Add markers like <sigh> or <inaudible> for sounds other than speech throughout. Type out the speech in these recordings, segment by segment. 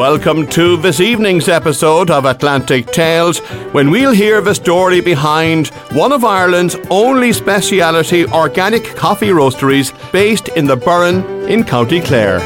Welcome to this evening's episode of Atlantic Tales, when we'll hear the story behind one of Ireland's only speciality organic coffee roasteries based in the Burren in County Clare.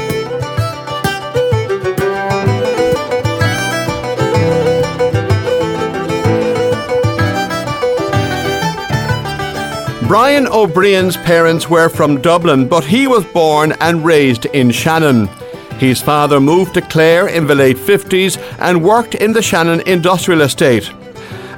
Brian O'Brien's parents were from Dublin, but he was born and raised in Shannon. His father moved to Clare in the late 50s and worked in the Shannon Industrial Estate.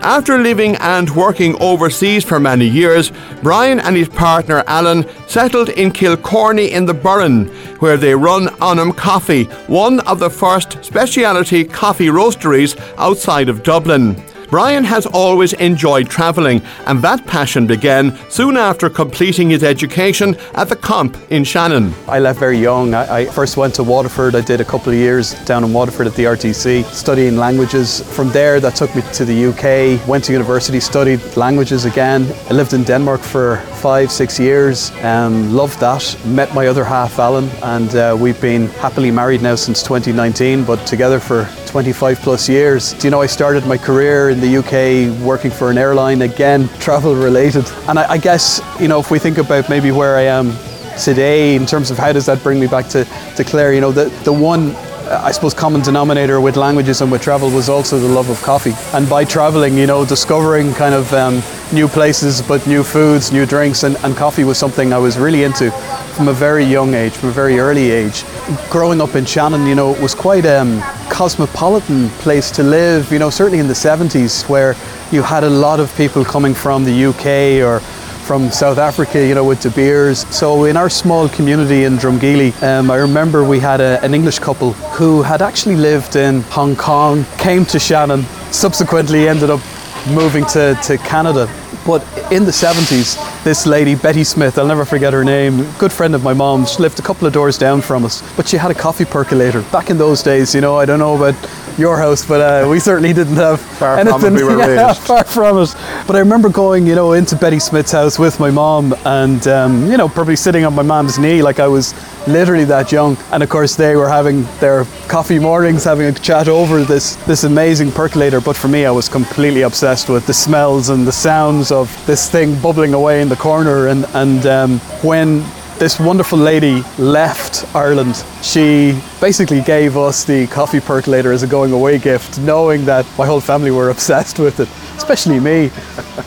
After living and working overseas for many years, Brian and his partner Alan settled in Kilcorny in the Burren, where they run Anam Coffee, one of the first specialty coffee roasteries outside of Dublin. Brian has always enjoyed travelling, and that passion began soon after completing his education at the Comp in Shannon. I left very young. I, I, first went to Waterford. I did a couple of years down in Waterford at the RTC, studying languages. From there, that took me to the UK, went to university, studied languages again. I lived in Denmark for five, six years, um, loved that. Met my other half, Alan, and uh, we've been happily married now since 2019, but together for 25 plus years. Do you know, I started my career in the UK working for an airline, again, <laughs> travel related. And I, I guess, you know, if we think about maybe where I am today in terms of how does that bring me back to, to Clare, you know, the, the one I suppose common denominator with languages and with travel was also the love of coffee. And by traveling, you know, discovering kind of um, new places, but new foods, new drinks, and, and coffee was something I was really into from a very young age, from a very early age. Growing up in Shannon, you know, it was quite a um, cosmopolitan place to live, you know, certainly in the 70s, where you had a lot of people coming from the UK or from South Africa, you know, with De Beers. So in our small community in Drumgeely, um, I remember we had a, an English couple who had actually lived in Hong Kong, came to Shannon, subsequently ended up moving to, to Canada. But in the 70s, this lady, Betty Smith, I'll never forget her name, good friend of my mom's, lived a couple of doors down from us, but she had a coffee percolator. Back in those days, you know, I don't know about your house, but uh, we certainly didn't have far anything. We were <laughs> yeah, far from it. But I remember going, you know, into Betty Smith's house with my mom, and um, you know, probably sitting on my mom's knee, like I was literally that young. And of course, they were having their coffee mornings, having a chat over this this amazing percolator. But for me, I was completely obsessed with the smells and the sounds of this thing bubbling away in the corner. And and um, when this wonderful lady left Ireland. She basically gave us the coffee percolator as a going away gift, knowing that my whole family were <laughs> obsessed with it, especially me.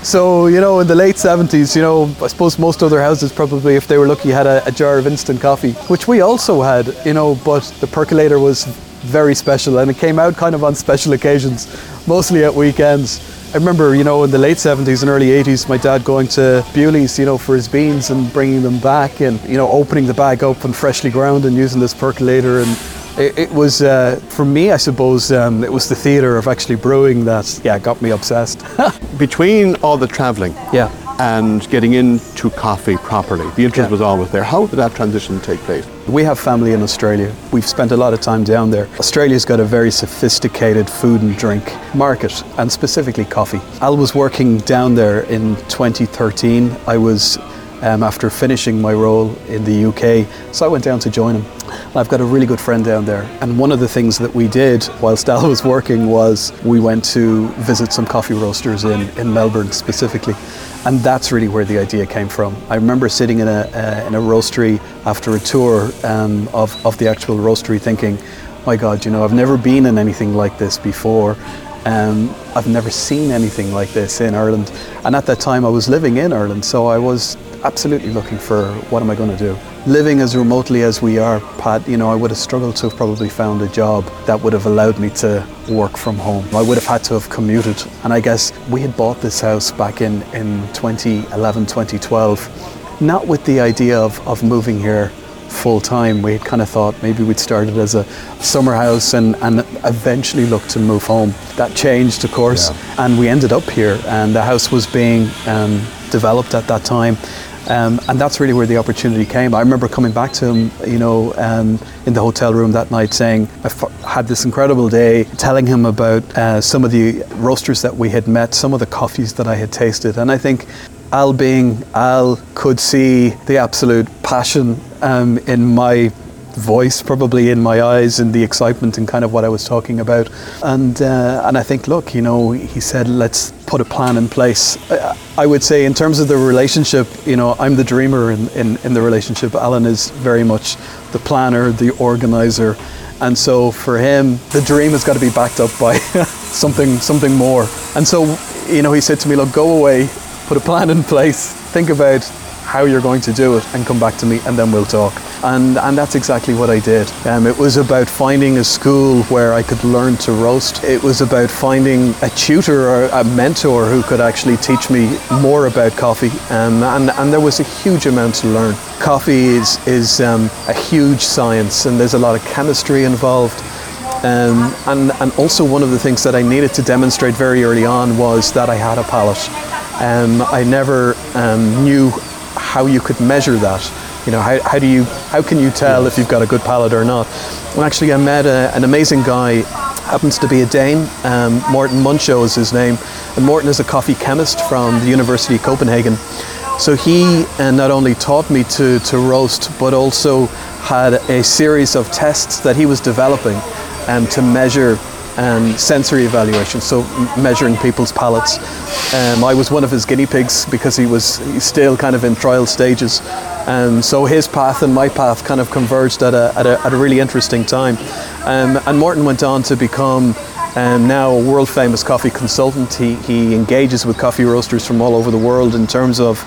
so, you know, in the late 70s, you know, I suppose most other houses probably, if they were lucky, had a, a jar of instant coffee, which we also had, you know, but the percolator was very special and it came out kind of on special occasions, mostly at weekends. I remember, you know, in the late 70s and early 80s, my dad going to Bewley's, you know, for his beans and bringing them back and, you know, opening the bag up and freshly ground and using this percolator. And it, it was, uh, for me, I suppose, um, it was the theatre of actually brewing that, yeah, got me obsessed. <laughs> Between all the travelling yeah. and getting into coffee properly, the interest Yeah. was always there. How did that transition take place? We have family in Australia. We've spent a lot of time down there. Australia's got a very sophisticated food and drink market, and specifically coffee. Al was working down there in 2013. I was, um, after finishing my role in the UK, so I went down to join him. I've got a really good friend down there, and one of the things that we did whilst <laughs> Al was working was we went to visit some coffee roasters in, in Melbourne specifically. And that's really where the idea came from. I remember sitting in a, uh, in a roastery after a tour um, of, of the actual roastery thinking, my God, you know, I've never been in anything like this before. Um, I've never seen anything like this in Ireland. And at that time, I was living in Ireland, so I was absolutely looking for what am I going to do. Living as remotely as we are, Pat, you know, I would have struggled to have probably found a job that would have allowed me to work from home. I would have had to have commuted. And I guess we had bought this house back in, in 2011, 2012, not with the idea of, of moving here full time. We had kind of thought maybe we'd start it as a summer house and, and eventually look to move home. That changed, of course, and we ended up here, and the house was being um, developed at that time. Um, and that's really where the opportunity came. I remember coming back to him, you know, um, in the hotel room that night saying, I f- had this incredible day, telling him about uh, some of the roasters that we had met, some of the coffees that I had tasted. And I think Al being Al could see the absolute passion um, in my voice probably in my eyes and the excitement and kind of what I was talking about. And uh, and I think, look, you know, he said, let's put a plan in place. I, I would say, in terms of the relationship, you know, I'm the dreamer in, in, in the relationship. Alan is very much the planner, the organizer. And so for him, the dream has got to be backed up by <laughs> something something more. And so, you know, he said to me, look, go away, put a plan in place, think about how you're going to do it and come back to me and then we'll talk. And, and that's exactly what I did. Um, it was about finding a school where I could learn to roast. It was about finding a tutor or a mentor who could actually teach me more about coffee. Um, and, and there was a huge amount to learn. Coffee is, is um, a huge science and there's a lot of chemistry involved. Um, and, and also one of the things that I needed to demonstrate very early on was that I had a palate. Um, I never um, knew how you could measure that. You know, how, how do you, how can you tell if you've got a good palate or not? Well, actually, I met a, an amazing guy, happens to be a Dane. Um, Morten Münchow is his name, and Morten is a coffee chemist from the University of Copenhagen. So he uh, not only taught me to, to roast, but also had a series of tests that he was developing um, to measure um, sensory evaluation, so measuring people's palates. Um, I was one of his guinea pigs because he was still kind of in trial stages. Um, so his path and my path kind of converged at a, at a, at a really interesting time. Um, and Morten went on to become um, now a world famous coffee consultant. He, he engages with coffee roasters from all over the world in terms of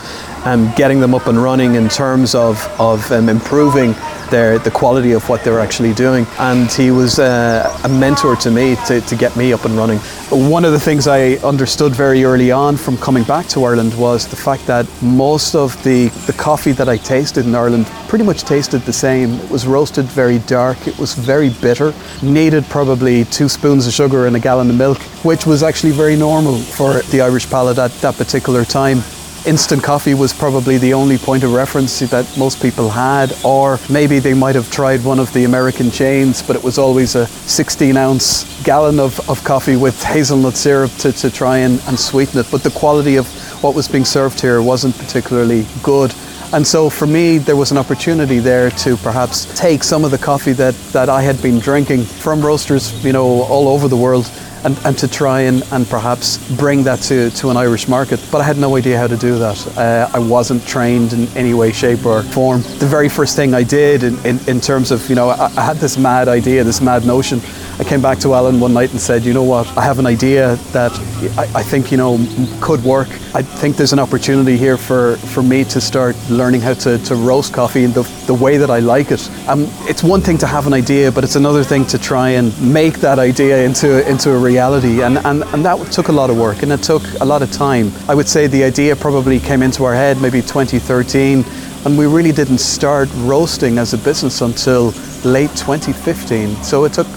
um, getting them up and running, in terms of, of um, improving their, the quality of what they're actually doing. And he was uh, a mentor to me to, to get me up and running. One of the things I understood very early on from coming back to Ireland was the fact that most of the, the coffee that I tasted in Ireland pretty much tasted the same. It was roasted very dark, it was very bitter, needed probably two spoons of sugar and a gallon of milk, which was actually very normal for the Irish palate at that particular time instant coffee was probably the only point of reference that most people had, or maybe they might have tried one of the American chains, but it was always a 16 ounce gallon of, of coffee with hazelnut syrup to, to try and, and sweeten it. But the quality of what was being served here wasn't particularly good. And so for me, there was an opportunity there to perhaps take some of the coffee that, that I had been drinking from roasters, you know, all over the world and, and to try and, and perhaps bring that to, to an Irish market. But I had no idea how to do that. Uh, I wasn't trained in any way, shape, or form. The very first thing I did in, in, in terms of, you know, I, I had this mad idea, this mad notion. I came back to Alan one night and said, you know what, I have an idea that I, I think, you know, could work. I think there's an opportunity here for, for me to start learning how to, to roast coffee in the, the way that I like it. Um, it's one thing to have an idea, but it's another thing to try and make that idea into, into a reality. And, and, and that took a lot of work and it took a lot of time. I would say the idea probably came into our head maybe 2013 and we really didn't start roasting as a business until late 2015. So it took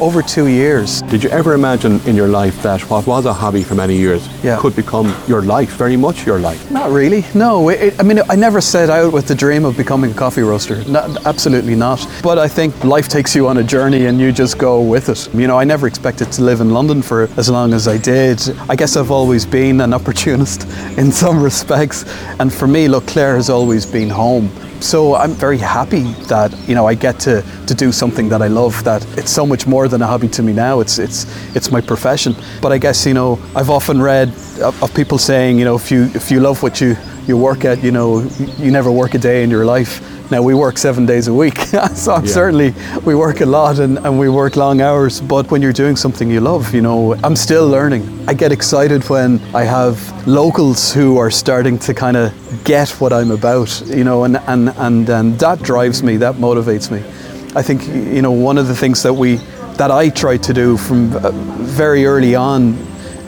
over two years. Did you ever imagine in your life that what was a hobby for many years Yeah. could become your life, very much your life? Not really. No. It, I mean, I never set out with the dream of becoming a coffee roaster. Not, absolutely not. But I think life takes you on a journey and you just go with it. You know, I never expected to live in London for as long as I did. I guess I've always been an opportunist <laughs> in some respects. And for me, look, Clare has always been home. So I'm very happy that you know I get to, to do something that I love. That it's so much more than a hobby to me now. It's it's it's my profession. But I guess you know I've often read of, of people saying you know if you if you love what you you work at, you know you never work a day in your life. Now we work seven days a week, <laughs> so Yeah. certainly we work a lot and, and we work long hours. But when you're doing something you love, you know, I'm still learning. I get excited when I have locals who are starting to kind of get what I'm about, you know, and, and, and, and that drives me, that motivates me. I think, you know, one of the things that we, that I tried to do from uh, very early on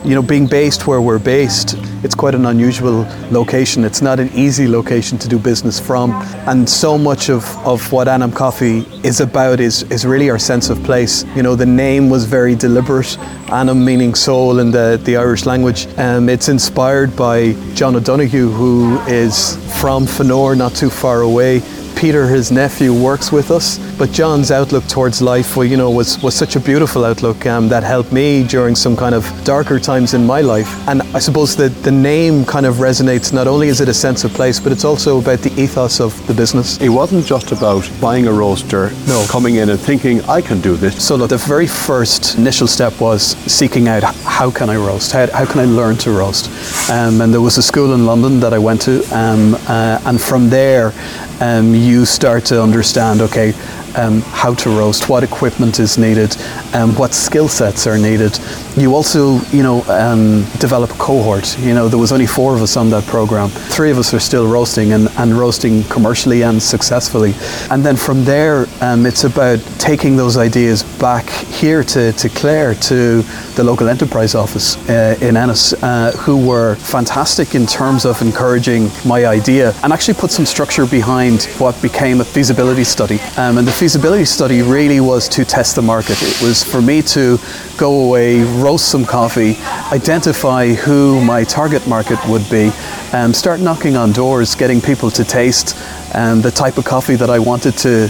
you know, being based where we're based, it's quite an unusual location. It's not an easy location to do business from. And so much of, of what Anam Coffee is about is, is really our sense of place. You know, the name was very deliberate, Anam meaning soul in the, the Irish language. Um, it's inspired by John O'Donoghue, who is from Fanore, not too far away. Peter, his nephew, works with us. But John's outlook towards life, well, you know, was, was such a beautiful outlook um, that helped me during some kind of darker times in my life. And I suppose that the name kind of resonates. Not only is it a sense of place, but it's also about the ethos of the business. It wasn't just about buying a roaster, no. coming in and thinking, I can do this. So look, the very first initial step was seeking out how can I roast? How, how can I learn to roast? Um, and there was a school in London that I went to, um, uh, and from there, um, you start to understand, okay, um, how to roast, what equipment is needed, um, what skill sets are needed. You also, you know, um, develop a cohort. You know, there was only four of us on that program. Three of us are still roasting and, and roasting commercially and successfully. And then from there, um, it's about taking those ideas back here to, to Clare, to the local enterprise office uh, in Ennis, uh, who were fantastic in terms of encouraging my idea and actually put some structure behind what became a feasibility study. Um, and the feasibility study really was to test the market. It was for me to go away, roast some coffee, identify who my target market would be, and start knocking on doors, getting people to taste um, the type of coffee that I wanted to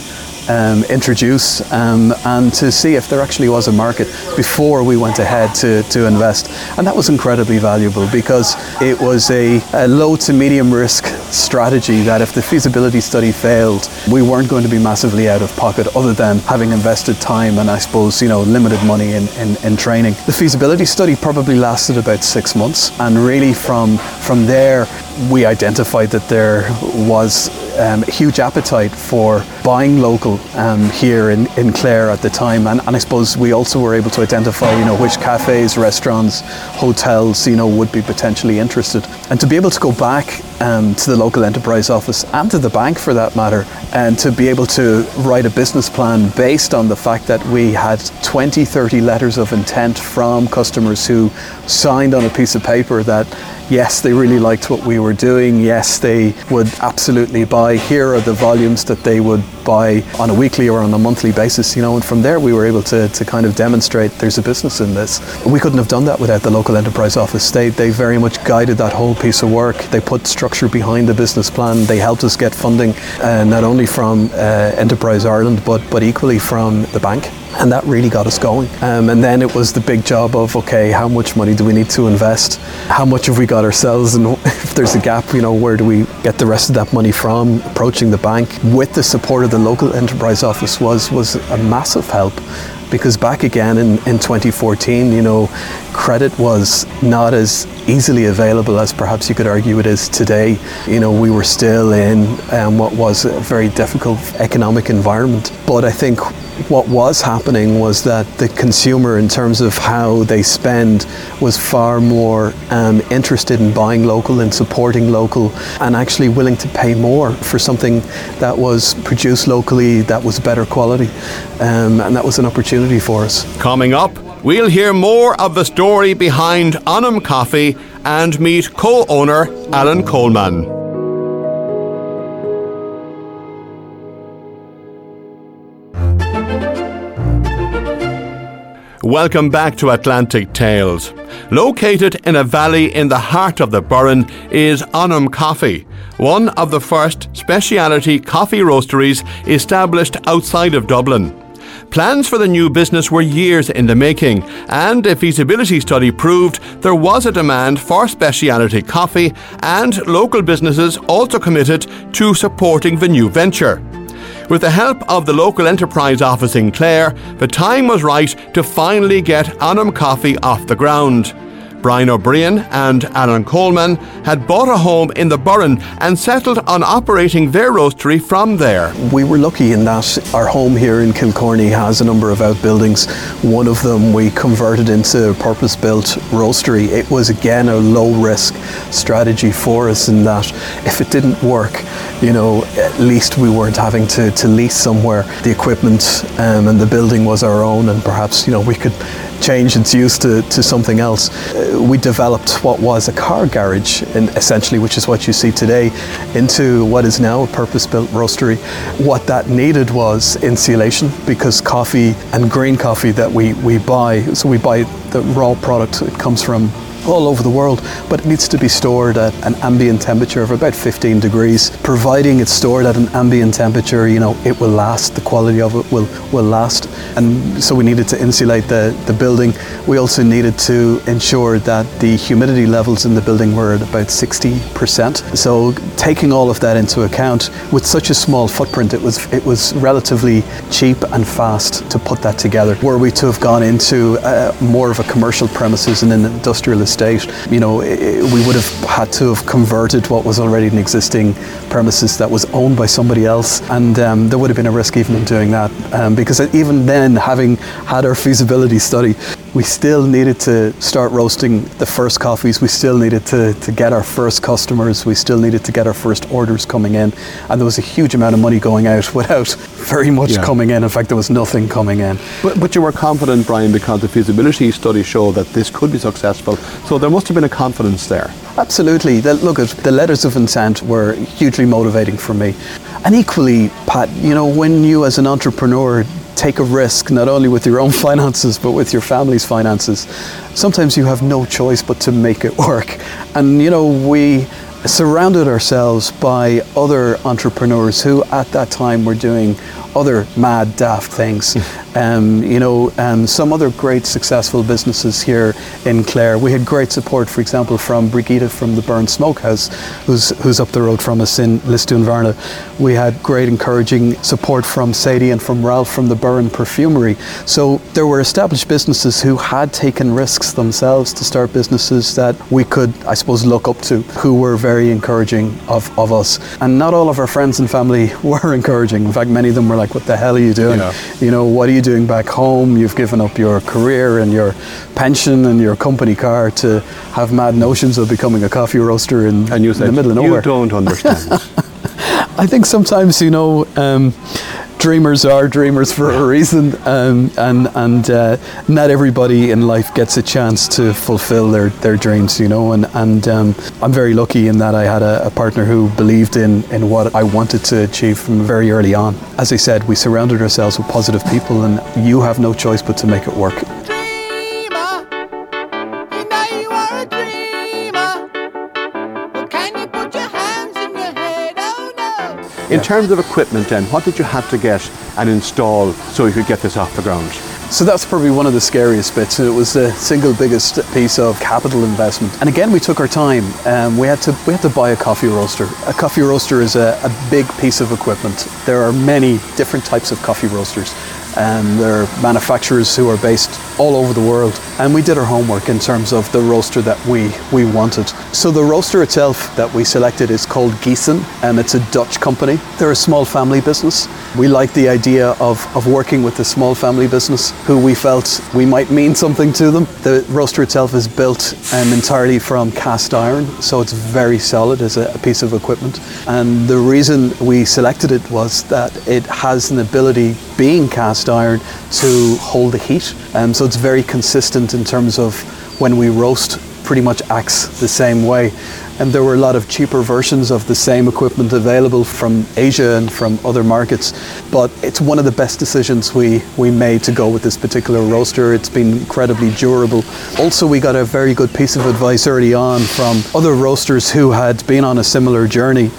um, introduce um, and to see if there actually was a market before we went ahead to, to invest. And that was incredibly valuable because it was a, a low to medium risk strategy that if the feasibility study failed, we weren't going to be massively out of pocket other than having invested time and I suppose, you know, limited money in, in, in training. The feasibility study probably lasted about six months and really from, from there we identified that there was um, huge appetite for buying local um, here in, in Clare at the time. And, and I suppose we also were able to identify you know which cafes, restaurants, hotels you know would be potentially interested. And to be able to go back um, to the local enterprise office and to the bank for that matter and to be able to write a business plan based on the fact that we had 20 30 letters of intent from customers who signed on a piece of paper that yes, they really liked what we were doing. Yes, they would absolutely buy. Here are the volumes that they would buy on a weekly or on a monthly basis, you know, and from there we were able to, to kind of demonstrate there's a business in this. We couldn't have done that without the local enterprise office. They, they very much guided that whole piece of work. They put structure behind the business plan. They helped us get funding, uh, not only from uh, Enterprise Ireland, but, but equally from the bank and that really got us going. Um, and then it was the big job of okay, how much money do we need to invest? How much have we got ourselves? And <laughs> if there's a gap, you know, where do we get the rest of that money from? Approaching the bank with the support of the local enterprise office was was a massive help because back again in, in 2014, you know, credit was not as easily available as perhaps you could argue it is today. You know, we were still in um, what was a very difficult economic environment. But I think what was happening was that the consumer, in terms of how they spend, was far more um, interested in buying local and supporting local and actually willing to pay more for something that was produced locally, that was better quality. Um, and that was an opportunity for us. Coming up, we'll hear more of the story behind Anam Coffee and meet co owner Alan Coleman. Welcome back to Atlantic Tales. Located in a valley in the heart of the Burren is Anam Coffee, one of the first specialty coffee roasteries established outside of Dublin. Plans for the new business were years in the making, and a feasibility study proved there was a demand for specialty coffee, and local businesses also committed to supporting the new venture. With the help of the local enterprise office in Clare, the time was right to finally get Anam Coffee off the ground. Brian O'Brien and Alan Coleman had bought a home in the Burren and settled on operating their roastery from there. We were lucky in that our home here in Kilcorny has a number of outbuildings. One of them we converted into a purpose built roastery. It was again a low risk strategy for us in that if it didn't work, you know, at least we weren't having to, to lease somewhere. The equipment um, and the building was our own, and perhaps, you know, we could change its use to, to something else. Uh, we developed what was a car garage, essentially, which is what you see today, into what is now a purpose built roastery. What that needed was insulation because coffee and green coffee that we, we buy, so we buy the raw product, it comes from all over the world, but it needs to be stored at an ambient temperature of about 15 degrees. Providing it's stored at an ambient temperature, you know, it will last. The quality of it will will last, and so we needed to insulate the the building. We also needed to ensure that the humidity levels in the building were at about 60%. So taking all of that into account, with such a small footprint, it was it was relatively cheap and fast to put that together. Were we to have gone into uh, more of a commercial premises and an industrial estate, you know, we would have had to have converted what was already an existing premises that was owned by somebody else, and um, there would have been a risk even in doing that, um, because even then, having had our feasibility study, we still needed to start roasting the first coffees. We still needed to, to get our first customers. We still needed to get our first orders coming in. And there was a huge amount of money going out without <laughs> very much yeah. coming in. In fact, there was nothing coming in. But, but you were confident, Brian, because the feasibility study showed that this could be successful. So there must have been a confidence there. Absolutely. The, look, at the letters of intent were hugely motivating for me. And equally, Pat, you know, when you as an entrepreneur take a risk not only with your own <laughs> finances but with your family's finances. Sometimes you have no choice but to make it work. And you know we surrounded ourselves by other entrepreneurs who at that time were doing other mad daft things <laughs> um, you know, um, some other great successful businesses here in Clare. We had great support, for example, from Brigitte from the Burren Smokehouse, who's, who's up the road from us in Lisdoonvarna. We had great encouraging support from Sadie and from Ralph from the Burren Perfumery. So there were established businesses who had taken risks themselves to start businesses that we could, I suppose, look up to, who were very encouraging of, of us. And not all of our friends and family <laughs> were encouraging. In fact, many of them were like, what the hell are you doing? Yeah. You know, what are you doing back home. You've given up your career and your pension and your company car to have mad notions of becoming a coffee roaster in, and you said, in the middle of nowhere. You don't understand. <laughs> I think sometimes, you know, um, dreamers are dreamers for a reason, um, and and uh, not everybody in life gets a chance to fulfill their, their dreams, you know. And and um, I'm very lucky in that I had a, a, partner who believed in in what I wanted to achieve from very early on. As I said, we surrounded ourselves with positive people, and you have no choice but to make it work. In terms of equipment then, what did you have to get and install so you could get this off the ground? So that's probably one of the scariest bits. It was the single biggest piece of capital investment. And again, we took our time. Um, we had to we had to buy a coffee roaster. A coffee roaster is a, a big piece of equipment. There are many different types of coffee roasters. Um, there are manufacturers who are based all over the world, and we did our homework in terms of the roaster that we, we wanted. So the roaster itself that we selected is called Giesen, and it's a Dutch company. They're a small family business. We like the idea of, of working with a small family business who we felt we might mean something to them. The roaster itself is built um, entirely from cast iron, so it's very solid as a, a piece of equipment. And the reason we selected it was that it has an ability, being cast iron to hold the heat. Um, so it's very consistent in terms of when we roast, pretty much acts the same way. And there were a lot of cheaper versions of the same equipment available from Asia and from other markets. But it's one of the best decisions we, we made to go with this particular roaster. It's been incredibly durable. Also, we got a very good piece of advice early on from other roasters who had been on a similar journey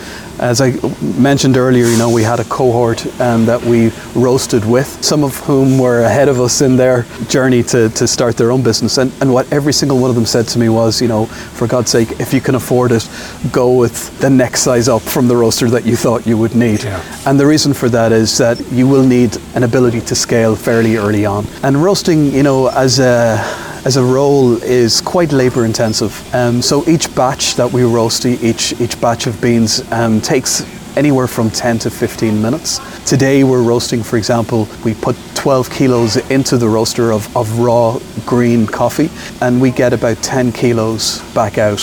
as I mentioned earlier, you know, we had a cohort um, that we roasted with, some of whom were ahead of us in their journey to, to start their own business. And, and what every single one of them said to me was, you know, for God's sake, if you can afford it, go with the next size up from the roaster that you thought you would need. Yeah. And the reason for that is that you will need an ability to scale fairly early on. And roasting, you know, as a as a role is quite labour intensive. Um, so each batch that we roast, each each batch of beans um, takes anywhere from 10 to 15 minutes. Today we're roasting, for example, we put 12 kilos into the roaster of, of raw green coffee and we get about 10 kilos back out.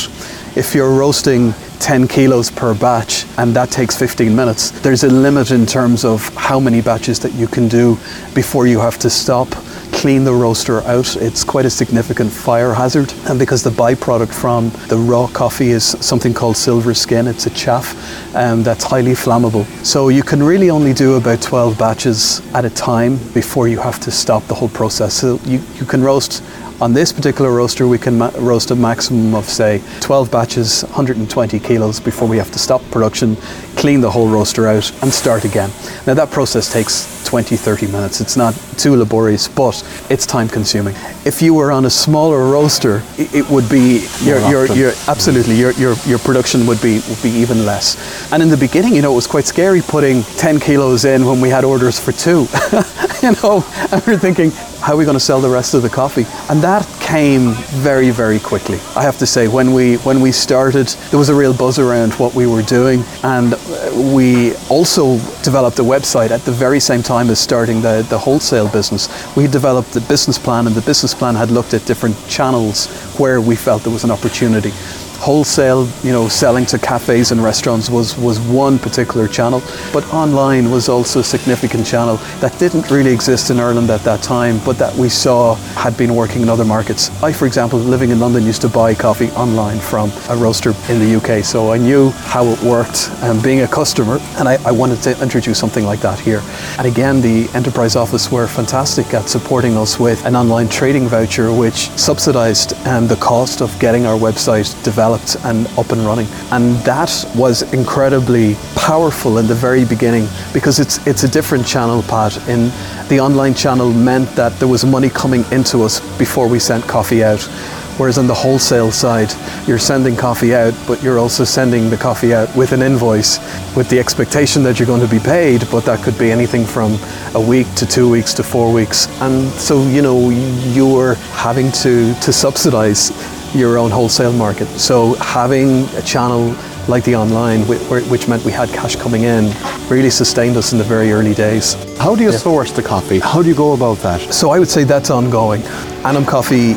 If you're roasting 10 kilos per batch and that takes 15 minutes, there's a limit in terms of how many batches that you can do before you have to stop clean the roaster out. It's quite a significant fire hazard, and because the byproduct from the raw coffee is something called silver skin, it's a chaff um, that's highly flammable. So you can really only do about 12 batches at a time before you have to stop the whole process. So you, you can roast on this particular roaster, we can ma- roast a maximum of, say, 12 batches, 120 kilos before we have to stop production, clean the whole roaster out, and start again. Now, that process takes 20, 30 minutes. It's not too laborious, but it's time consuming. If you were on a smaller roaster, it, would be your, your, your, absolutely your, your, your production would be would be even less. And in the beginning, you know, it was quite scary putting 10 kilos in when we had orders for two. <laughs> you know, and we we're thinking, how are we going to sell the rest of the coffee? And that came very, very quickly. I have to say, when we when we started, there was a real buzz around what we were doing, and uh, we also developed a website at the very same time as starting the, the wholesale business. We developed the business plan, and the business plan had looked at different channels where we felt there was an opportunity wholesale, you know, selling to cafes and restaurants was, was one particular channel, but online was also a significant channel that didn't really exist in Ireland at that time, but that we saw had been working in other markets. I, for example, living in London, used to buy coffee online from a roaster in the UK, so I knew how it worked and being a customer, and I, I wanted to introduce something like that here. And again, the enterprise office were fantastic at supporting us with an online trading voucher, which subsidized um, the cost of getting our website developed developed and up and running. And that was incredibly powerful in the very beginning because it's it's a different channel, Pat. In the online channel meant that there was money coming into us before we sent coffee out. Whereas on the wholesale side, you're sending coffee out, but you're also sending the coffee out with an invoice with the expectation that you're going to be paid, but that could be anything from a week to two weeks to four weeks. And so, you know, you're having to, to subsidize your own wholesale market. So having a channel like the online, which meant we had cash coming in, really sustained us in the very early days. How do you yeah. source the coffee? How do you go about that? So I would say that's ongoing. Anam Coffee,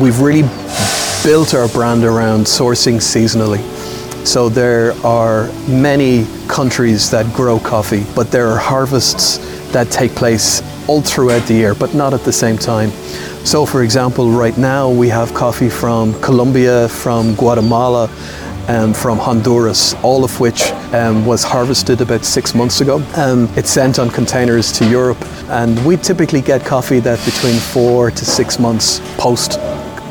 we've really built our brand around sourcing seasonally. So there are many countries that grow coffee, but there are harvests that take place all throughout the year, but not at the same time. So, for example, right now we have coffee from Colombia, from Guatemala, and from Honduras, all of which um, was harvested about six months ago. Um, it's sent on containers to Europe, and we typically get coffee that between four to six months post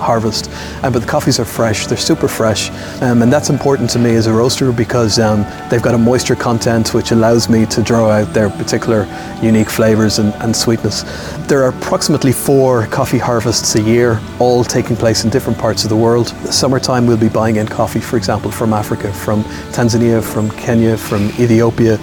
harvest. But the coffees are fresh, they're super fresh. Um, and that's important to me as a roaster because um, they've got a moisture content which allows me to draw out their particular unique flavours and, and sweetness. There are approximately four coffee harvests a year, all taking place in different parts of the world. Summertime, we'll be buying in coffee, for example, from Africa, from Tanzania, from Kenya, from Ethiopia.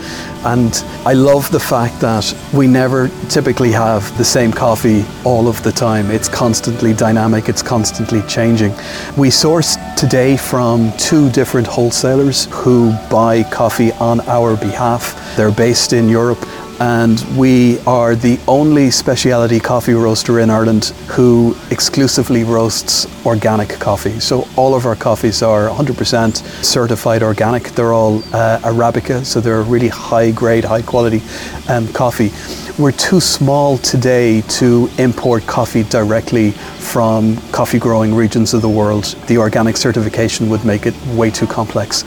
And I love the fact that we never typically have the same coffee all of the time. It's constantly dynamic, it's constantly changing. We source today from two different wholesalers who buy coffee on our behalf. They're based in Europe and we are the only specialty coffee roaster in Ireland who exclusively roasts organic coffee. So all of our coffees are 100% certified organic. They're all uh, Arabica, so they're really high grade, high quality um, coffee. We're too small today to import coffee directly from coffee growing regions of the world. The organic certification would make it way too complex.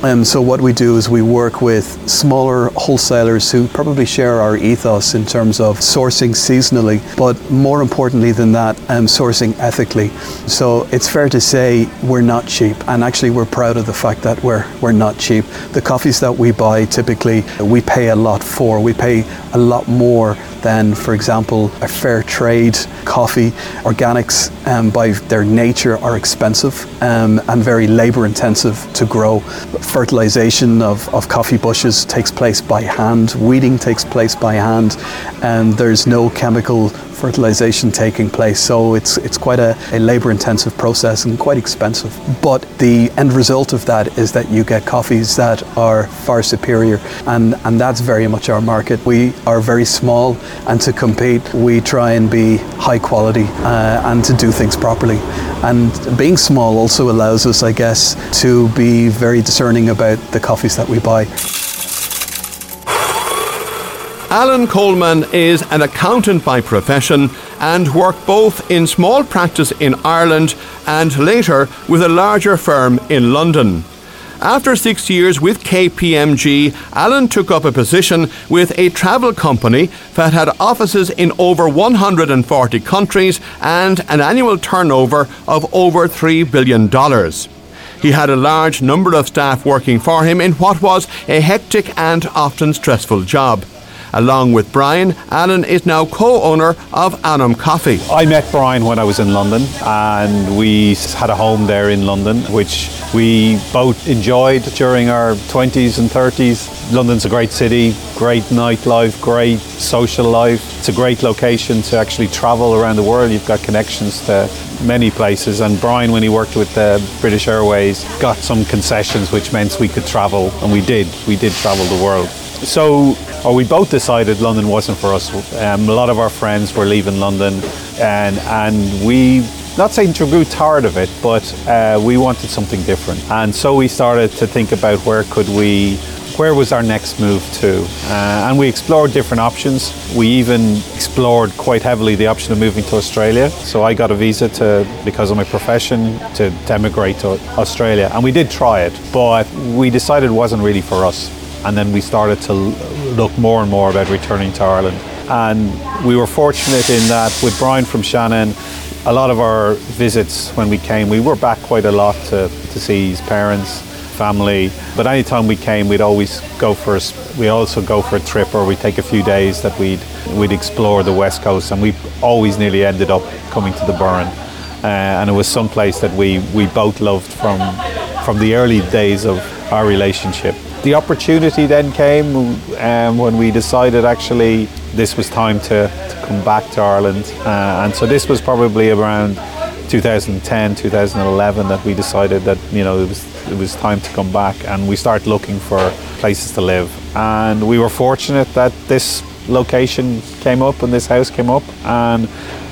Um, so what we do is we work with smaller wholesalers who probably share our ethos in terms of sourcing seasonally, but more importantly than that, um, sourcing ethically. So it's fair to say we're not cheap, and actually we're proud of the fact that we're we're not cheap. The coffees that we buy typically we pay a lot for. We pay a lot more than, for example, a fair trade coffee. Organics, um, by their nature, are expensive um, and very labour intensive to grow. Fertilisation of, of coffee bushes takes place by hand, weeding takes place by hand, and there's no chemical fertilization taking place. So it's it's quite a, a labor intensive process and quite expensive. But the end result of that is that you get coffees that are far superior and, and that's very much our market. We are very small and to compete we try and be high quality uh, and to do things properly. And being small also allows us, I guess, to be very discerning about the coffees that we buy. Alan Coleman is an accountant by profession and worked both in small practice in Ireland and later with a larger firm in London. After six years with KPMG, Alan took up a position with a travel company that had offices in over 140 countries and an annual turnover of over $3 billion. He had a large number of staff working for him in what was a hectic and often stressful job. Along with Brian, Alan is now co owner of Anam Coffee. I met Brian when I was in London and we had a home there in London, which we both enjoyed during our 20s and 30s. London's a great city, great nightlife, great social life. It's a great location to actually travel around the world. You've got connections to many places. And Brian, when he worked with the British Airways, got some concessions, which meant we could travel, and we did. We did travel the world. So or we both decided London wasn't for us. Um, a lot of our friends were leaving London, and and we not saying we grew tired of it, but uh, we wanted something different. And so we started to think about where could we, where was our next move to, uh, and we explored different options. We even explored quite heavily the option of moving to Australia. So I got a visa to because of my profession to emigrate to Australia, and we did try it, but we decided it wasn't really for us and then we started to look more and more about returning to Ireland. And we were fortunate in that with Brian from Shannon, a lot of our visits when we came, we were back quite a lot to, to see his parents, family. But anytime we came, we'd always go for a, we also go for a trip or we'd take a few days that we'd we'd explore the west coast, and we always nearly ended up coming to the Burren. Uh, and it was some place that we we both loved from from the early days of our relationship. The opportunity then came um, when we decided actually this was time to, to come back to Ireland. Uh, and so this was probably around 2010, 2011 that we decided that you know it was it was time to come back and we started looking for places to live. And we were fortunate that this location came up and this house came up and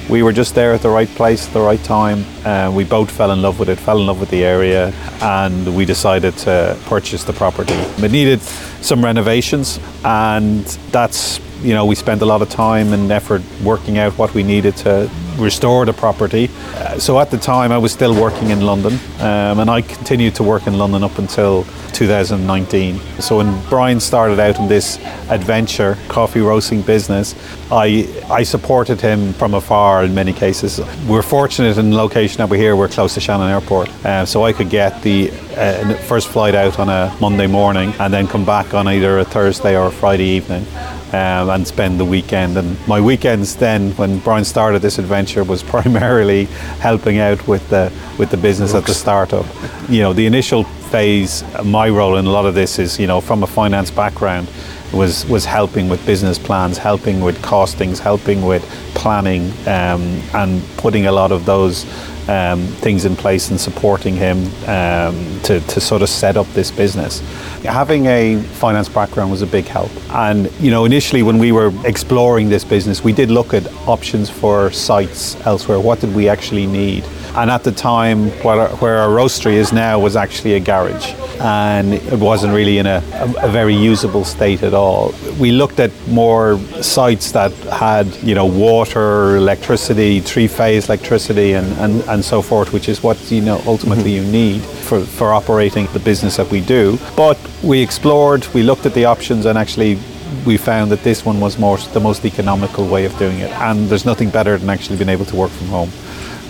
we were just there at the right place at the right time. Uh, we both fell in love with it, fell in love with the area, and we decided to purchase the property. It needed some renovations, and that's you know we spent a lot of time and effort working out what we needed to restore the property. Uh, so at the time, I was still working in London, um, and I continued to work in London up until 2019. So when Brian started out in this adventure coffee roasting business, I I supported him from afar in many cases. We're fortunate in the location that we're here. We're close to Shannon Airport, uh, so I could get the uh, first flight out on a Monday morning and then come back on either a Thursday or a Friday evening um, and spend the weekend. And my weekends then, when Brian started this adventure, was <laughs> primarily helping out with the with the business at the startup. You know, the initial phase, my role in a lot of this is, you know, from a finance background, was was helping with business plans, helping with costings, helping with planning, um, and putting a lot of those um, things in place and supporting him um, to, to sort of set up this business. Having a finance background was a big help. And, you know, initially when we were exploring this business, we did look at options for sites elsewhere. What did we actually need? And at the time, where our, where our roastery is now was actually a garage, and it wasn't really in a, a, a very usable state at all. We looked at more sites that had, you know, water, electricity, three-phase electricity, and, and, and so forth, which is what you know ultimately mm-hmm. you need for, for operating the business that we do. But we explored, we looked at the options, and actually we found that this one was more the most economical way of doing it. And there's nothing better than actually being able to work from home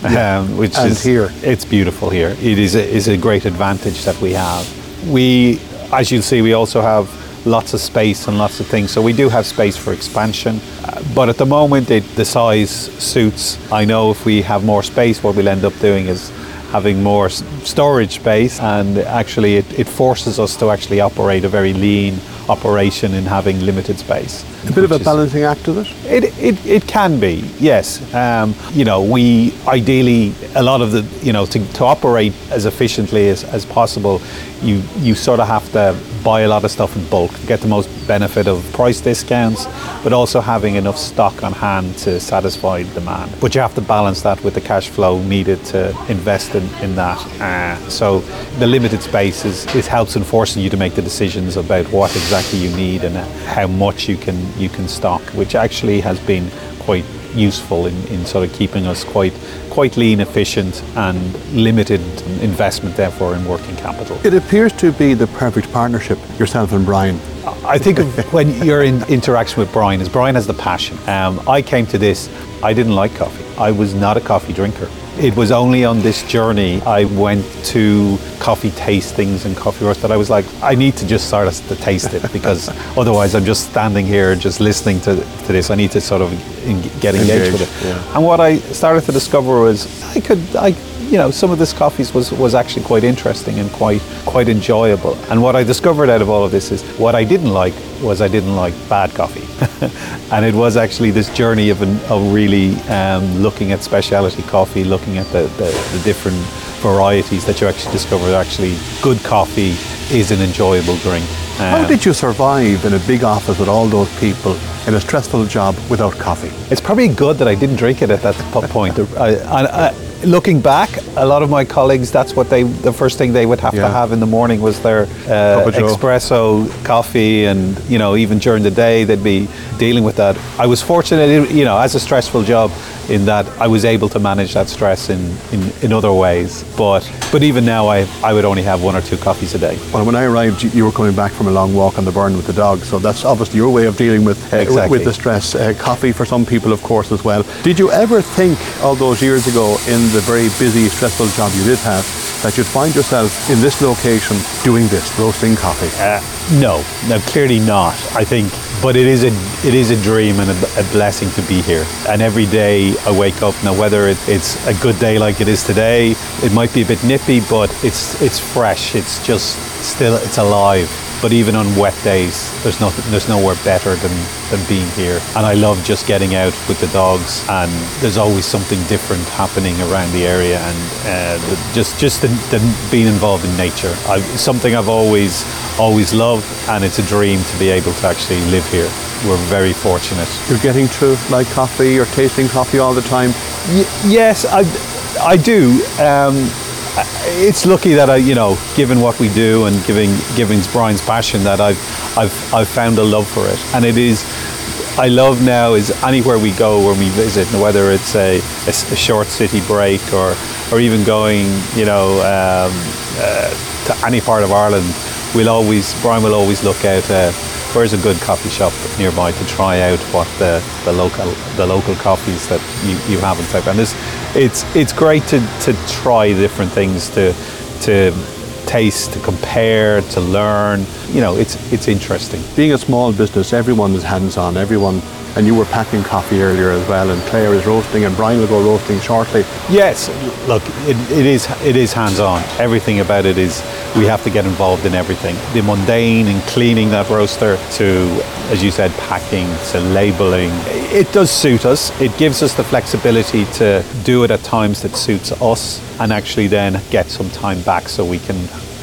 yeah. um, which and is here. It's beautiful here. It is a, is a great advantage that we have. We, as you'll see, we also have lots of space and lots of things. So we do have space for expansion. Uh, but at the moment, it, the size suits. I know if we have more space, what we'll end up doing is having more storage space and actually it, it forces us to actually operate a very lean operation in having limited space. A bit of a balancing act of it? It, it, it can be, yes. Um, you know, we ideally, a lot of the, you know, to, to operate as efficiently as, as possible, you, you sort of have to buy a lot of stuff in bulk get the most benefit of price discounts, but also having enough stock on hand to satisfy demand. But you have to balance that with the cash flow needed to invest in, in that. Uh, so the limited space is, it helps in forcing you to make the decisions about what exactly you need and how much you can you can stock, which actually has been quite useful in, in sort of keeping us quite quite lean, efficient, and limited investment, therefore, in working capital. It appears to be the perfect partnership, yourself and Brian. I think of when you're in interaction with Brian, is Brian has the passion. Um, I came to this, I didn't like coffee. I was not a coffee drinker. It was only on this journey I went to coffee tastings and coffee roasts that I was like, I need to just start to taste it because <laughs> otherwise I'm just standing here just listening to, to this. I need to sort of get engaged, engaged with it. Yeah. And what I started to discover was I could, I you know, some of this coffees was, was actually quite interesting and quite quite enjoyable. And what I discovered out of all of this is what I didn't like was I didn't like bad coffee. <laughs> and it was actually this journey of, an, of really um, looking at specialty coffee, looking at the, the, the different varieties that you actually discover actually good coffee is an enjoyable drink. Um, How did you survive in a big office with all those people in a stressful job without coffee? It's probably good that I didn't drink it at that point. <laughs> I, I, I, looking back, a lot of my colleagues, that's what they, the first thing they would have yeah. to have in the morning was their uh, espresso coffee, and you know, even during the day, they'd be dealing with that. I was fortunate, you know, as a stressful job, in that I was able to manage that stress in, in, in other ways. But but even now, I, I would only have one or two coffees a day. Well, when I arrived, you were coming back from a long walk on the Burren with the dog, so that's obviously your way of dealing with uh, exactly. with the stress. Uh, coffee for some people, of course, as well. Did you ever think all those years ago in the very busy, stressful job you did have that you'd find yourself in this location doing this, roasting coffee? Uh, no, no, clearly not. I think, but it is a it is a dream and a, a blessing to be here. And every day I wake up now, whether it, it's a good day like it is today, it might be a bit nippy, but it's it's fresh. It's just still it's alive. But even on wet days, there's nothing, there's nowhere better than, than being here. And I love just getting out with the dogs, and there's always something different happening around the area, and uh, just just the, the being involved in nature. I, something I've always always loved, and it's a dream to be able to actually live here. We're very fortunate. You're getting to like coffee or tasting coffee all the time. Y- yes, I I do. Um, it's lucky that I, you know, given what we do and giving giving Brian's passion, that I've I've I've found a love for it, and it is. I love now is anywhere we go when we visit, whether it's a, a, a short city break or or even going, you know, um, uh, to any part of Ireland, we'll always Brian will always look out. Uh, where's a good coffee shop nearby to try out what the, the local the local coffees that you, you have in type and it's it's it's great to, to try different things to to taste to compare to learn. You know it's it's interesting. Being a small business everyone is hands on everyone and you were packing coffee earlier as well, and Claire is roasting, and Brian will go roasting shortly. Yes, look, it, it is it is hands-on. Everything about it is we have to get involved in everything. The mundane and cleaning that roaster to, as you said, packing to labeling. It does suit us. It gives us the flexibility to do it at times that suits us, and actually then get some time back so we can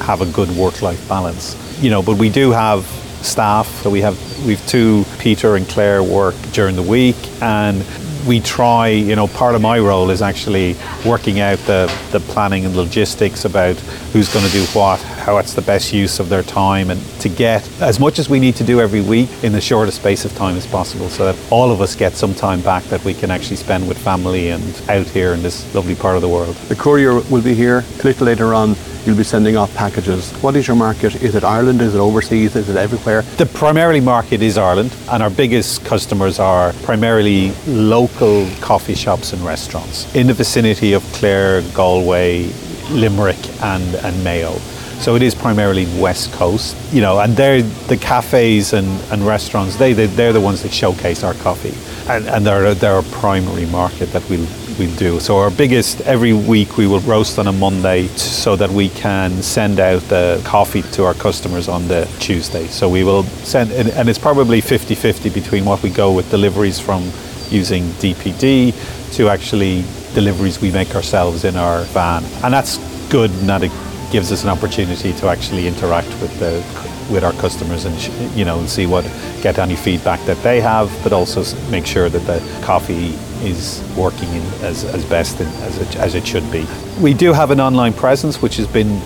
have a good work-life balance. You know, but we do have staff. So we have we've two Peter and Claire work during the week, and we try. You know, part of my role is actually working out the the planning and logistics about who's going to do what, how it's the best use of their time, and to get as much as we need to do every week in the shortest space of time as possible, so that all of us get some time back that we can actually spend with family and out here in this lovely part of the world. The courier will be here a little later on you'll be sending off packages. What is your market? Is it Ireland? Is it overseas? Is it everywhere? The primarily market is Ireland, and our biggest customers are primarily local coffee shops and restaurants in the vicinity of Clare, Galway, Limerick, and, and Mayo. So it is primarily West Coast, you know, and they're the cafes and, and restaurants, they, they, they're the ones that showcase our coffee. And, and they're, they're a primary market that we'll we do. So our biggest every week we will roast on a Monday so that we can send out the coffee to our customers on the Tuesday. So we will send and it's probably 50-50 between what we go with deliveries from using DPD to actually deliveries we make ourselves in our van. And that's good and that it gives us an opportunity to actually interact with the with our customers and you know and see what get any feedback that they have but also make sure that the coffee is working as, as best as it, as it should be. We do have an online presence which has been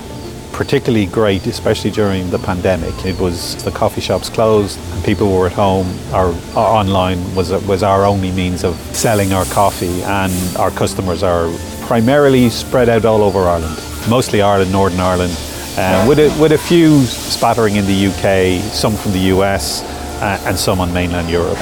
particularly great, especially during the pandemic. It was the coffee shops closed and people were at home. Our, our online was was our only means of selling our coffee, and our customers are primarily spread out all over Ireland, mostly Ireland, Northern Ireland, uh, with a, with a few spattering in the UK, some from the US, uh, and some on mainland Europe.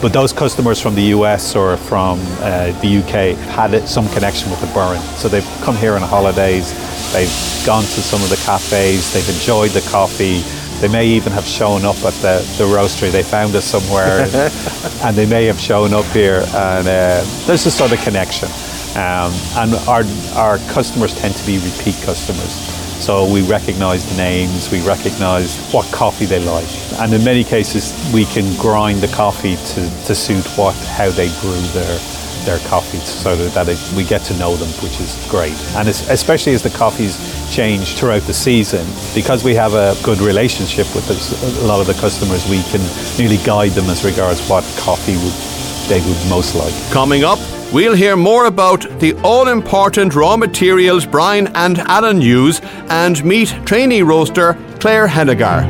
But those customers from the US or from uh, the UK had some connection with the Burren. So they've come here on holidays, they've gone to some of the cafes, they've enjoyed the coffee, they may even have shown up at the, the roastery. They found us somewhere and, <laughs> and they may have shown up here. And uh, there's a sort of connection. Um, and our, our customers tend to be repeat customers. So we recognize names, we recognize what coffee they like. And in many cases, we can grind the coffee to, to suit what, how they brew their, their coffees so that it, we get to know them, which is great. And especially as the coffees change throughout the season, because we have a good relationship with a lot of the customers, we can nearly guide them as regards what coffee would, they would most like. Coming up, We'll hear more about the all important raw materials Brian and Alan use and meet trainee roaster Claire Hennigar.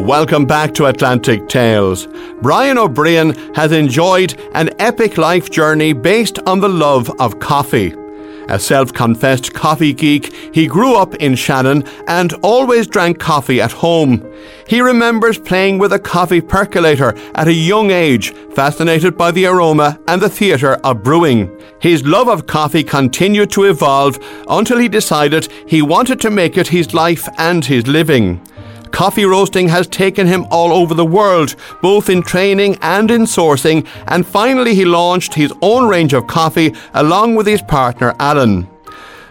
Welcome back to Atlantic Tales. Brian O'Brien has enjoyed an epic life journey based on the love of coffee. A self confessed coffee geek, he grew up in Shannon and always drank coffee at home. He remembers playing with a coffee percolator at a young age, fascinated by the aroma and the theatre of brewing. His love of coffee continued to evolve until he decided he wanted to make it his life and his living. Coffee roasting has taken him all over the world, both in training and in sourcing, and finally he launched his own range of coffee along with his partner Alan.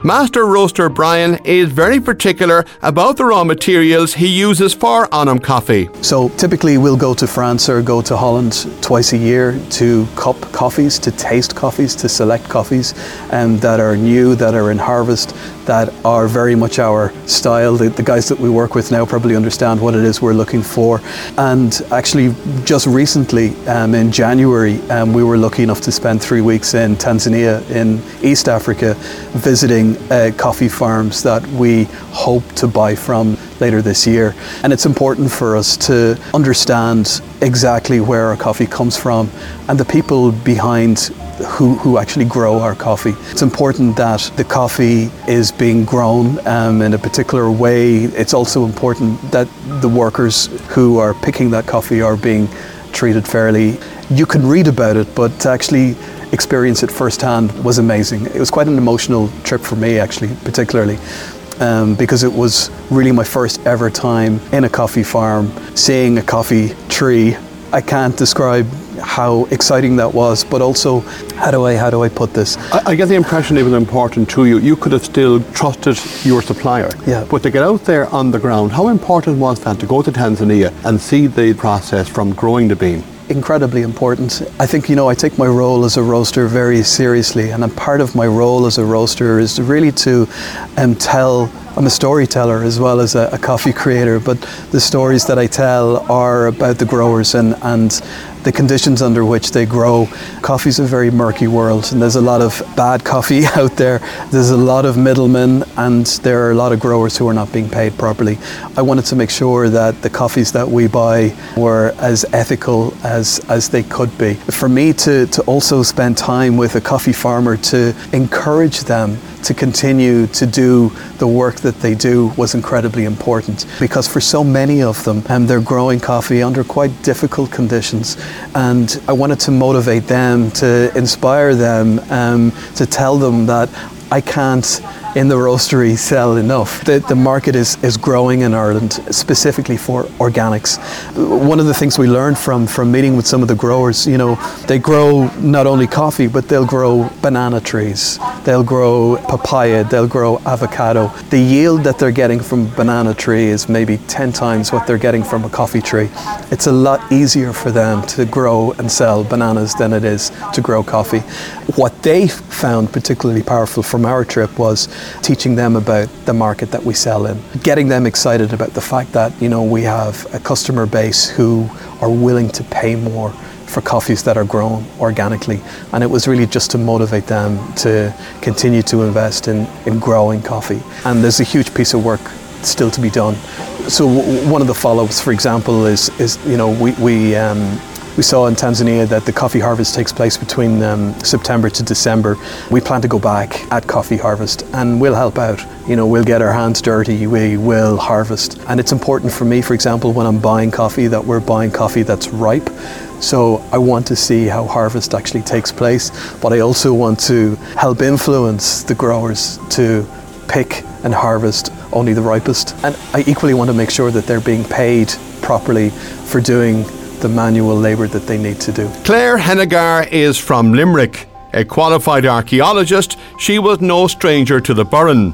Master Roaster Brian is very particular about the raw materials he uses for Anam coffee. So typically we'll go to France or go to Holland twice a year to cup coffees, to taste coffees, to select coffees um, that are new, that are in harvest, that are very much our style. The, the, guys that we work with now probably understand what it is we're looking for. And actually, just recently um, in January, um, we were lucky enough to spend three weeks in Tanzania in East Africa visiting uh, coffee farms that we hope to buy from later this year. And it's important for us to understand exactly where our coffee comes from and the people behind who, who actually grow our coffee. It's important that the coffee is being grown um, in a particular way. It's also important that the workers who are picking that coffee are being treated fairly. You can read about it, but to actually experience it firsthand was amazing. It was quite an emotional trip for me, actually, particularly. Um, because it was really my first ever time in a coffee farm, seeing a coffee tree. I can't describe how exciting that was, but also how do I how do I put this? I, I, get the impression it was important to you. You could have still trusted your supplier. Yeah. But to get out there on the ground, how important was that to go to Tanzania and see the process from growing the bean? incredibly important. I think, you know, I take my role as a roaster very seriously, and a part of my role as a roaster is really to um, tell. I'm a storyteller as well as a, a, coffee creator, but the stories that I tell are about the growers and, and the conditions under which they grow. Coffee's a very murky world, and there's a lot of bad coffee <laughs> out there. There's a lot of middlemen, and there are a lot of growers who are not being paid properly. I wanted to make sure that the coffees that we buy were as ethical as, as they could be. For me to, to also spend time with a coffee farmer to encourage them to continue to do the work that they do was incredibly important because for so many of them, um, they're growing coffee under quite difficult conditions. And I wanted to motivate them, to inspire them, um, to tell them that I can't in the roastery sell enough. The, the market is, is growing in Ireland, specifically for organics. One of the things we learned from, from meeting with some of the growers, you know, they grow not only coffee, but they'll grow banana trees, they'll grow papaya, they'll grow avocado. The yield that they're getting from banana tree is maybe 10 times what they're getting from a coffee tree. It's a lot easier for them to grow and sell bananas than it is to grow coffee. What they found particularly powerful from our trip was teaching them about the market that we sell in, getting them excited about the fact that you know we have a customer base who are willing to pay more for coffees that are grown organically. And it was really just to motivate them to continue to invest in, in growing coffee. And there's a huge piece of work still to be done. So w- one of the follow-ups, for example, is, is you know, we, we um, we saw in Tanzania that the coffee harvest takes place between um, September to December. We plan to go back at coffee harvest and we'll help out. You know, we'll get our hands dirty, we will harvest. And it's important for me, for example, when I'm buying coffee, that we're buying coffee that's ripe. So I want to see how harvest actually takes place, but I also want to help influence the growers to pick and harvest only the ripest. And I equally want to make sure that they're being paid properly for doing the manual labour that they need to do. Claire Hennigar is from Limerick. A qualified archaeologist, she was no stranger to the Burren.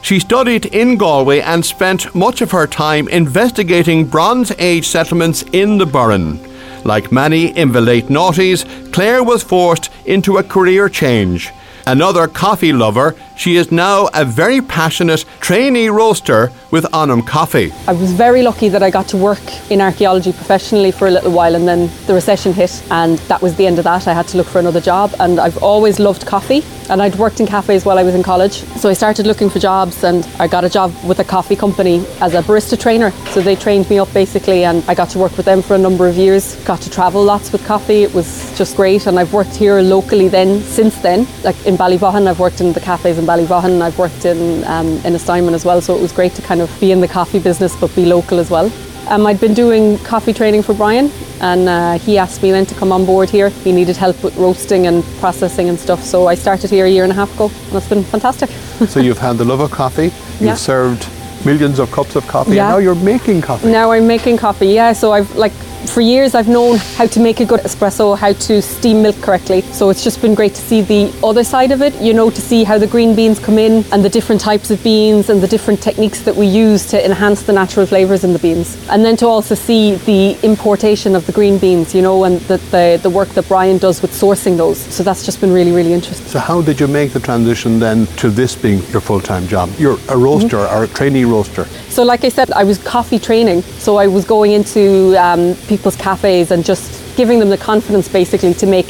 She studied in Galway and spent much of her time investigating Bronze Age settlements in the Burren. Like many in the late noughties, Claire was forced into a career change. Another coffee lover, she is now a very passionate trainee roaster with Anam Coffee. I was very lucky that I got to work in archaeology professionally for a little while and then the recession hit and that was the end of that. I had to look for another job and I've always loved coffee and I'd worked in cafes while I was in college. So I started looking for jobs and I got a job with a coffee company as a barista trainer. So they trained me up basically and I got to work with them for a number of years. Got to travel lots with coffee. It was just great and I've worked here locally then since then. Like in Ballyvaughan I've worked in the cafes in Ballyvaughan I've worked in um, in Ennistymon as well so it was great to kind of be in the coffee business but be local as well. Um, I'd been doing coffee training for Brian, and uh, he asked me then to come on board here. He needed help with roasting and processing and stuff, so I started here a year and a half ago, and it's been fantastic. <laughs> so you've had the love of coffee, you've Yeah. served millions of cups of coffee, Yeah. and now you're making coffee. Now I'm making coffee, yeah. So I've like for years I've known how to make a good espresso, how to steam milk correctly. So it's just been great to see the other side of it, you know, to see how the green beans come in and the different types of beans and the different techniques that we use to enhance the natural flavours in the beans. And then to also see the importation of the green beans, you know, and the, the, the work that Brian does with sourcing those. So that's just been really, really interesting. So how did you make the transition then to this being your full-time job? You're a roaster Mm-hmm. or a trainee roaster. So, like I said, I was coffee training. So, I was going into um, people's cafes and just giving them the confidence basically to make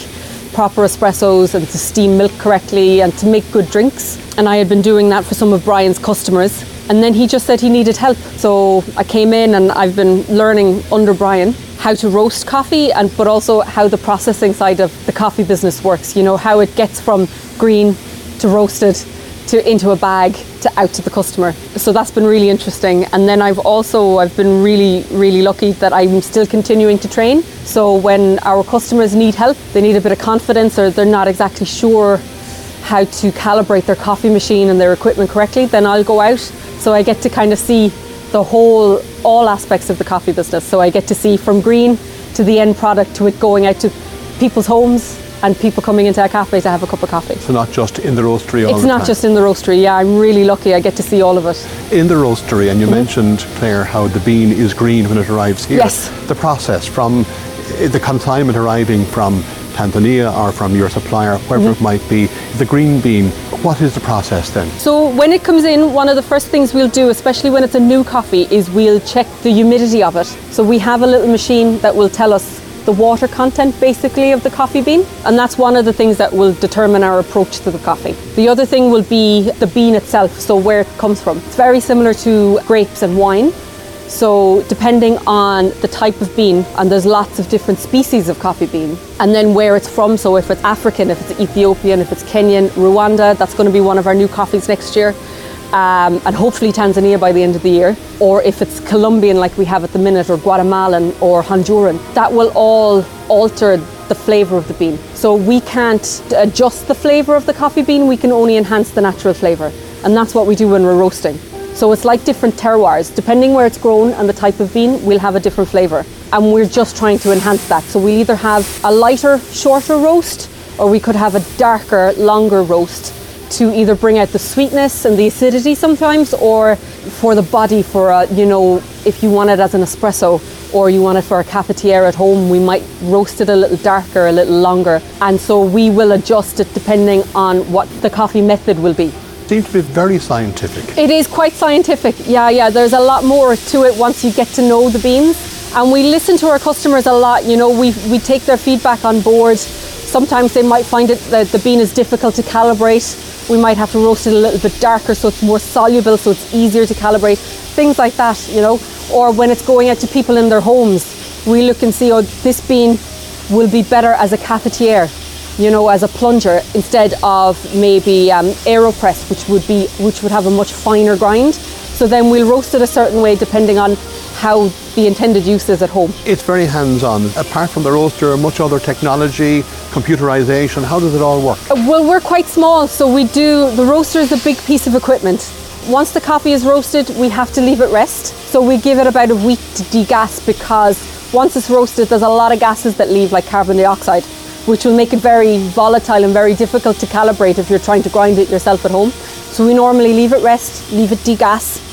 proper espressos and to steam milk correctly and to make good drinks. And I had been doing that for some of Brian's customers. And then he just said he needed help. So, I came in and I've been learning under Brian how to roast coffee and but also how the processing side of the coffee business works, you know, how it gets from green to roasted to into a bag to out to the customer. So that's been really interesting. And then I've also I've been really really lucky that I'm still continuing to train. So when our customers need help, they need a bit of confidence or they're not exactly sure how to calibrate their coffee machine and their equipment correctly, then I'll go out. So I get to kind of see the whole all aspects of the coffee business. So I get to see from green to the end product to it going out to people's homes and people coming into our cafe to have a cup of coffee. So not just in the roastery It's the not time. just in the roastery. Yeah, I'm really lucky. I get to see all of it. in the roastery, Mm-hmm. and you mentioned, Claire, how the bean is green when it arrives here. Yes. The process from uh, the consignment arriving from Tanzania or from your supplier, wherever Mm-hmm. it might be, the green bean, what is the process then? So when it comes in, one of the first things we'll do, especially when it's a new coffee, is we'll check the humidity of it. So we have a little machine that will tell us the water content basically of the coffee bean and that's one of the things that will determine our approach to the coffee. The other thing will be the bean itself, so where it comes from. It's very similar to grapes and wine. So depending on the type of bean, and there's lots of different species of coffee bean, and then where it's from. So if it's African, if it's Ethiopian, if it's Kenyan, Rwanda, that's going to be one of our new coffees next year, um, and hopefully Tanzania by the end of the year. Or if it's Colombian, like we have at the minute, or Guatemalan, or Honduran, that will all alter the flavour of the bean. So we can't adjust the flavour of the coffee bean. We can only enhance the natural flavour, and that's what we do when we're roasting. So it's like different terroirs. Depending where it's grown and the type of bean, we'll have a different flavour. And we're just trying to enhance that. So we'll either have a lighter, shorter roast, or we could have a darker, longer roast to either bring out the sweetness and the acidity sometimes, or for the body, for a, you know, if you want it as an espresso, or you want it for a cafetiere at home, we might roast it a little darker, a little longer. And so we will adjust it depending on what the coffee method will be. Seems to be very scientific. It is quite scientific. Yeah, yeah. There's a lot more to it once you get to know the beans And we listen to our customers a lot. You know, we, we take their feedback on board. Sometimes they might find it that the bean is difficult to calibrate. We might have to roast it a little bit darker so it's more soluble, so it's easier to calibrate. Things like that, you know. Or when it's going out to people in their homes, we look and see, oh, this bean will be better as a cafetiere you know, as a plunger instead of maybe um, AeroPress, which would be which would have a much finer grind. So then we'll roast it a certain way depending on how the intended use is at home. It's very hands-on. Apart from the roaster, much other technology, computerization. How does it all work? Uh, well, we're quite small, so we do the roaster is a big piece of equipment. Once the coffee is roasted, we have to leave it rest. So we give it about a week to degas because once it's roasted, there's a lot of gases that leave, like carbon dioxide which will make it very volatile and very difficult to calibrate if you're trying to grind it yourself at home. So we normally leave it rest, leave it degas,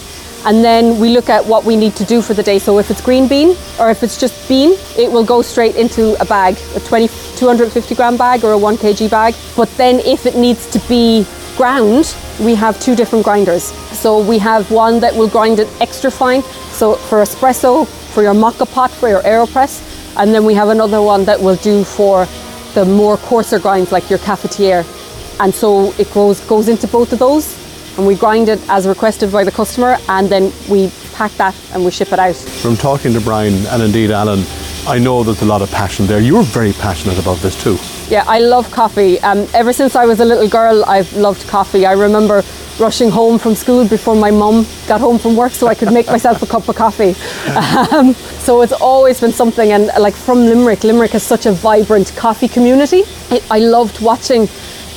and then we look at what we need to do for the day. So if it's green bean or if it's just bean, it will go straight into a bag, a 20, 250 gram bag or a 1 kg bag. But then if it needs to be ground, we have two different grinders. So we have one that will grind it extra fine. So for espresso, for your moka pot, for your AeroPress, and then we have another one that will do for the more coarser grinds like your cafetiere. And so it goes, goes into both of those and we grind it as requested by the customer and then we pack that and we ship it out. From talking to Brian and indeed Alan, I know there's a lot of passion there. You're very passionate about this too. Yeah, I love coffee. Um, ever since I was a little girl, I've loved coffee. I remember rushing home from school before my mum got home from work so I could make myself a cup of coffee. <laughs> Um, so it's always been something, and like from Limerick, Limerick is such a vibrant coffee community. It, I loved watching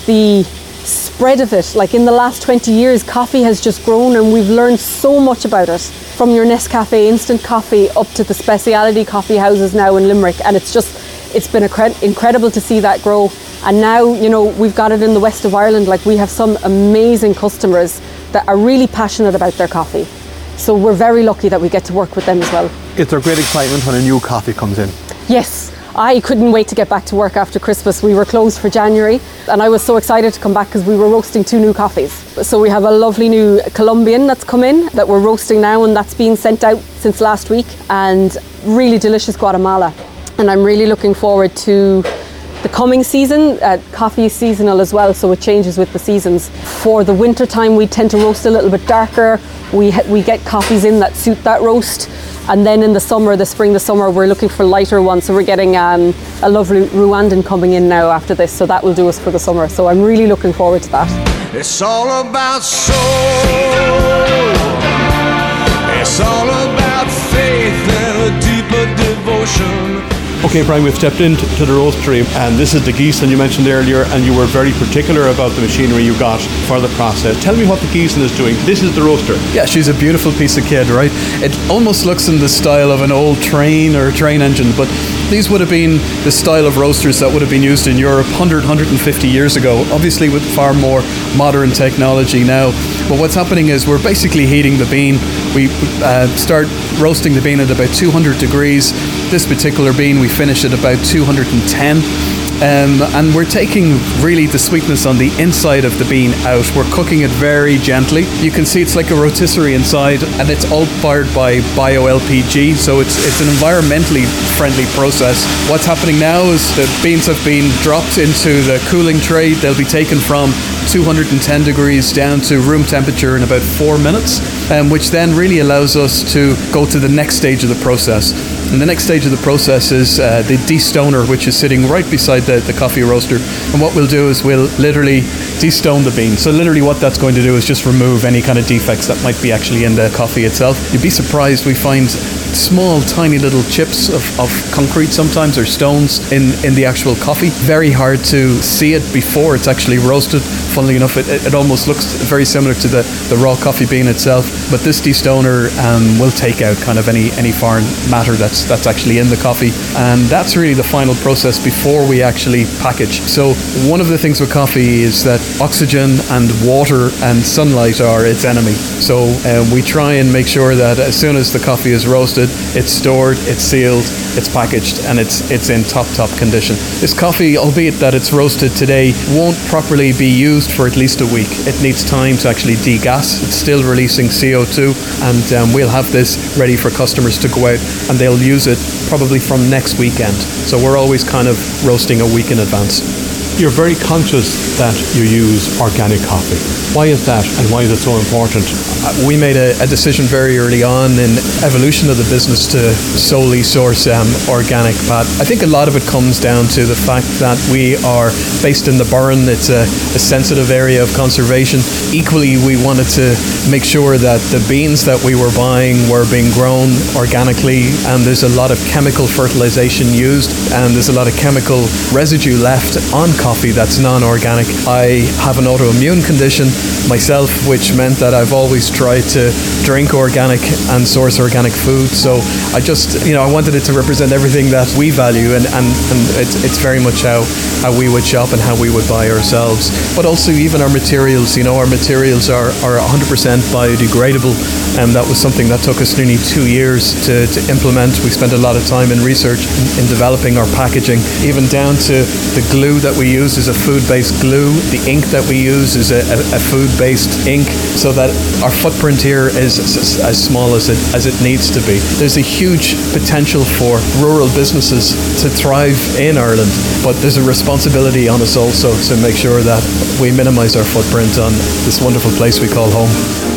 the spread of it. Like in the last 20 years, coffee has just grown and we've learned so much about it. From your Nescafe instant coffee up to the specialty coffee houses now in Limerick. And it's just, it's been incredible to see that grow. And now, you know, we've got it in the west of Ireland. Like we have some amazing customers that are really passionate about their coffee. So we're very lucky that we get to work with them as well. Is there great excitement when a new coffee comes in? Yes. I couldn't wait to get back to work after Christmas. We were closed for January and I was so excited to come back because we were roasting two new coffees. So we have a lovely new Colombian that's come in that we're roasting now and that's been sent out since last week and really delicious Guatemala. And I'm really looking forward to the coming season. Uh, coffee is seasonal as well, so it changes with the seasons. For the winter time, we tend to roast a little bit darker. We, we get coffees in that suit that roast. And then in the summer, the spring, the summer, we're looking for lighter ones. So we're getting um, a lovely Rwandan coming in now after this. So that will do us for the summer. So I'm really looking forward to that. It's all about soul. It's all about faith and a deeper devotion. Okay, Brian, we've stepped into the roastery, and this is the Giesen you mentioned earlier, and you were very particular about the machinery you got for the process. Tell me what the Giesen is doing. This is the roaster. Yeah, she's a beautiful piece of kit, right? It almost looks in the style of an old train or train engine, but these would have been the style of roasters that would have been used in Europe 100, 150 years ago, obviously with far more modern technology now. But what's happening is we're basically heating the bean. We uh, start roasting the bean at about 200 degrees. This particular bean, we finish at about 210 um, and we're taking really the sweetness on the inside of the bean out. We're cooking it very gently. You can see it's like a rotisserie inside, and it's all fired by bio LPG, so it's it's an environmentally friendly process. What's happening now is the beans have been dropped into the cooling tray. They'll be taken from 210 degrees down to room temperature in about four minutes, um, which then really allows us to go to the next stage of the process. And the next stage of the process is uh, the destoner, which is sitting right beside the, the coffee roaster. And what we'll do is we'll literally destone the bean. So literally what that's going to do is just remove any kind of defects that might be actually in the coffee itself. You'd be surprised we find small tiny little chips of, of concrete sometimes or stones in, in the actual coffee. Very hard to see it before it's actually roasted. Funnily enough, it, it almost looks very similar to the, the raw coffee bean itself. But this destoner um, will take out kind of any, any foreign matter that's that's actually in the coffee. And that's really the final process before we actually package. So one of the things with coffee is that oxygen and water and sunlight are its enemy. So um, we try and make sure that as soon as the coffee is roasted, it's stored, it's sealed, it's packaged, and it's it's in top top condition. This coffee, albeit that it's roasted today, won't properly be used for at least a week. It needs time to actually degas. It's still releasing CO2, and um, we'll have this ready for customers to go out and they'll use it probably from next weekend. So we're always kind of roasting a week in advance. You're very conscious that you use organic coffee. Why is that and why is it so important? Uh, we made a, a decision very early on in evolution of the business to solely source um, organic, but I think a lot of it comes down to the fact that we are based in the Burren. It's a, a sensitive area of conservation. Equally, we wanted to make sure that the beans that we were buying were being grown organically, and there's a lot of chemical fertilization used, and there's a lot of chemical residue left on coffee coffee that's non organic. I have an autoimmune condition myself, which meant that I've always tried to drink organic and source organic food. So I just, you know, I wanted it to represent everything that we value, and, and, and it's, it's very much how, how we would shop and how we would buy ourselves. But also, even our materials, you know, our materials are, are 100% biodegradable, and that was something that took us nearly two years to, to implement. We spent a lot of time in research in, in developing our packaging, even down to the glue that we use is a food-based glue. The ink that we use is a, a, a food-based ink, so that our footprint here is as, as small as it as it needs to be. There's a huge potential for rural businesses to thrive in Ireland, but there's a responsibility on us also to make sure that we minimise our footprint on this wonderful place we call home.